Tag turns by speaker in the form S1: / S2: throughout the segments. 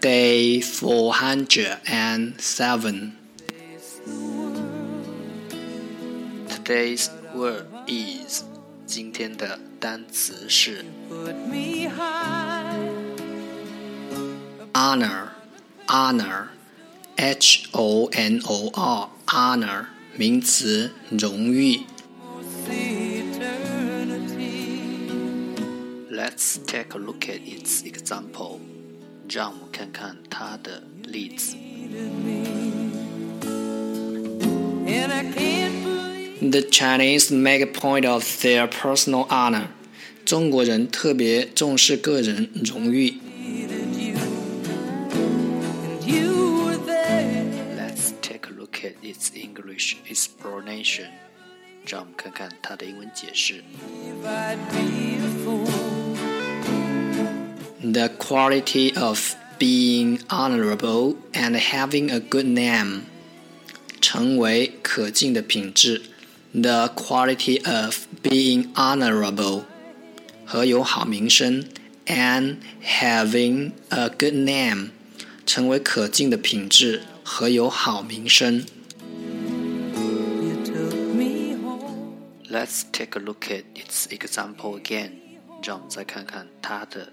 S1: Day four hundred and seven. Today's word is 今天的单词是
S2: put me high
S1: honor honor h o n o r honor 名词荣誉。
S2: the eternity
S1: Let's take a look at its example. 让我们看看它的例子。
S2: and I can't believe
S1: The Chinese make a point of their personal honor. 中国人特别重视个人荣誉。
S2: that you and you were there
S1: Let's take a look at its English explanation. 让我们看看它的英文解释。
S2: if I'd be a fool
S1: The quality of being honorable and having a good name. 成为可敬的品质。The quality of being honorable 和有好名声，and having a good name 成为可敬的品质和有好名声。
S2: you took me home
S1: Let's take a look at its example again. 让我们再看看它的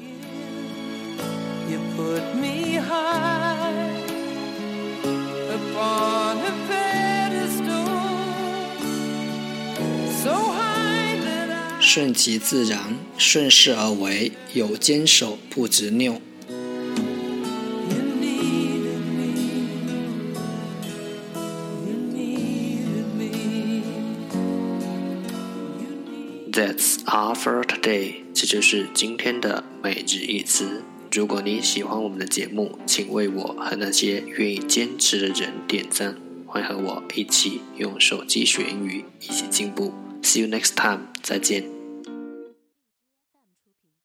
S1: 顺其自然，顺势而为，有坚守不执拗。That's all for today。这就是今天的每日一词。如果你喜欢我们的节目，请为我和那些愿意坚持的人点赞。欢迎和我一起用手机学英语，一起进步。See you next time，再见。